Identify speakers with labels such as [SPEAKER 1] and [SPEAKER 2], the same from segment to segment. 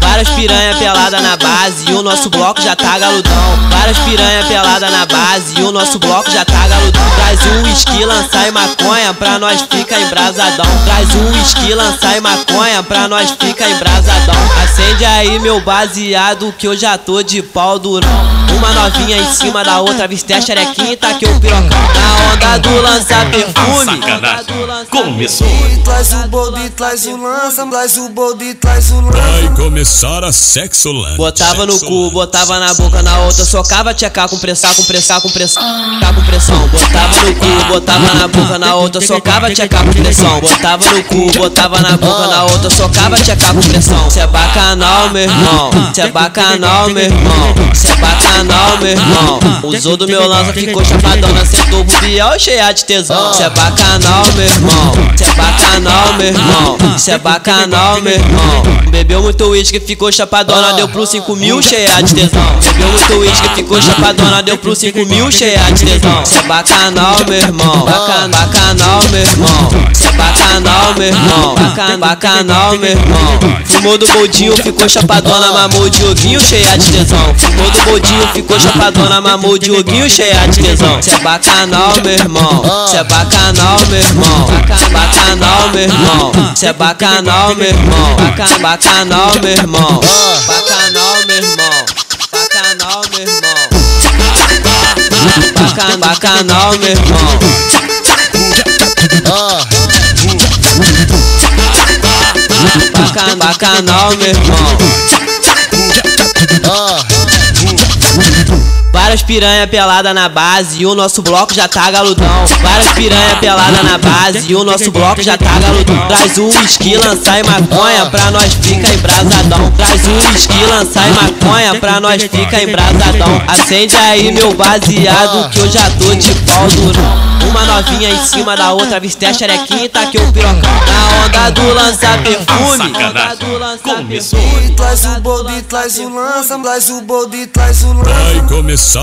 [SPEAKER 1] Várias piranha pelada na base e o nosso bloco já tá galudão. Várias piranha pelada na base e o nosso bloco já tá galudão. Traz um whisky, lança e maconha pra nós fica embrasadão. Traz um whisky, lança e maconha pra nós fica embrasadão. Acende aí meu baseado que eu já tô de pau durão. Uma novinha em cima da outra, viste a xerequinha e taquei o pirocão. Na onda do lança perfume.
[SPEAKER 2] Começou.
[SPEAKER 3] Traz o bode, traz o lança, traz o bode, traz o lança.
[SPEAKER 4] Vai começar a sexolândia.
[SPEAKER 1] Botava no cu, botava na boca, na outra socava, tchecar com pressar, com pressar, com pressão, tá com pressão. Botava no cu, botava na boca, na outra socava, tchecar com pressão. Botava no cu, botava na boca, na outra socava, tchecar com pressão. Cê é bacanal, meu irmão. Cê é bacanal, meu irmão. Cê é bacanal, meu irmão. Usou do meu lança, ficou chapadona, sentou biel cheia de tesão. Cê é bacanal, meu irmão. Cê é bacanal, meu irmão. Cê é bacanal, meu irmão. Bebeu muito uísque, ficou chapadona, deu pro 5 mil cheia de tesão. Bebeu muito uísque, ficou chapadona, deu pro 5 mil cheia de tesão. Cê é bacanal, meu irmão. Bacan, bacanal, meu irmão. Meu irmão. Bacan, bacanal, meu irmão. Fumou do boldinho, ficou chapadona, mamou Dioguinho cheia de tesão. Fumou do boldinho, ficou chapadona, mamou Dioguinho cheia de tesão. Cê é bacanal, meu irmão. Cê é bacanal, meu irmão. Bacan, bacanal, meu irmão. Cê é bacanal, meu irmão. Bacan, bacanal, meu irmão. Bacanal, meu irmão. Bacanal, meu irmão. Bacan, bacanal, meu irmão. Bacan, bacanal, meu irmão. Várias piranha pelada na base e o nosso bloco já tá galudão. Várias piranha pelada na base e o nosso bloco já tá galudão. Traz um whisky, lança e maconha pra nós fica embrasadão. Traz um whisky, lança e maconha pra nós fica embrasadão. Acende aí meu baseado que eu já tô de pau durão. Uma novinha em cima da outra, viste a xerequinha e taquei o pirocão. Na onda do lança perfume.
[SPEAKER 2] Sacanagem. Começou.
[SPEAKER 3] Traz o bode, traz o lança, traz o bode, traz o lança.
[SPEAKER 4] Vai começar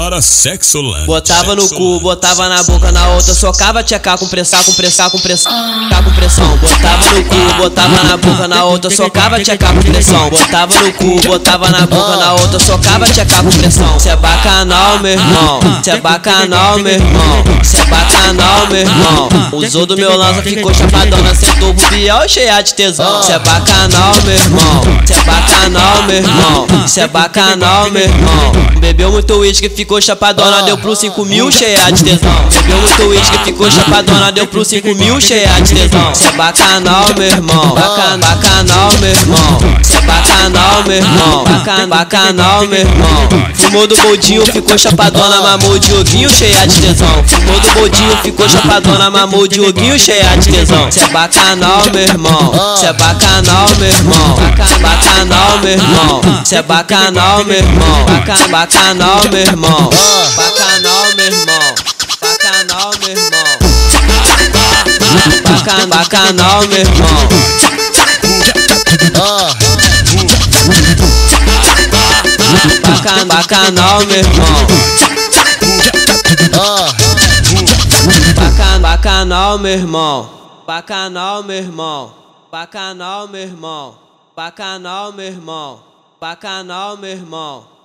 [SPEAKER 1] Botava no cu, botava na boca, na outra socava, tchecar com pressar, com pressar, com pressão, tá com pressão. Botava no cu, botava na boca, na outra socava, tchecar com pressão. Botava no cu, botava na boca, na outra socava, tchecar com pressão. Cê é bacanal, meu irmão. Cê é bacanal, meu irmão. Cê é bacanal, meu irmão. Usou do meu lança, ficou chapadona, sentou pro biel cheia de tesão. Cê é bacanal, meu irmão. Cê é bacanal, meu irmão. Cê é bacanal, meu irmão. Bebeu muito uísque, ficou chapadona, deu pro 5 mil cheia de tesão. Bebeu muito uísque, ficou chapadona, deu pro 5 mil cheia de tesão. É bacanal, meu irmão. Bacan, bacanal, meu irmão. É bacanal, meu irmão. Bacan, bacanal, meu irmão. Fumou do boldinho, ficou chapadona, mamou Dioguinho cheia de tesão. Fumou do boldinho, ficou chapadona, mamou Dioguinho cheia de tesão. Cê é bacanal, meu irmão. Cê é bacanal, meu irmão. Bacan, bacanal, meu irmão. Cê é bacanal, meu irmão. Bacan, bacanal, meu irmão. Bacanal, meu irmão. Bacanal, meu irmão. Bacan, bacanal, meu irmão. Bacan, bacanal, meu irmão. Bacan, bacanal, meu irmão. Bacanal, meu irmão. Bacanal, meu irmão. Bacanal, meu irmão. Bacanal, meu irmão.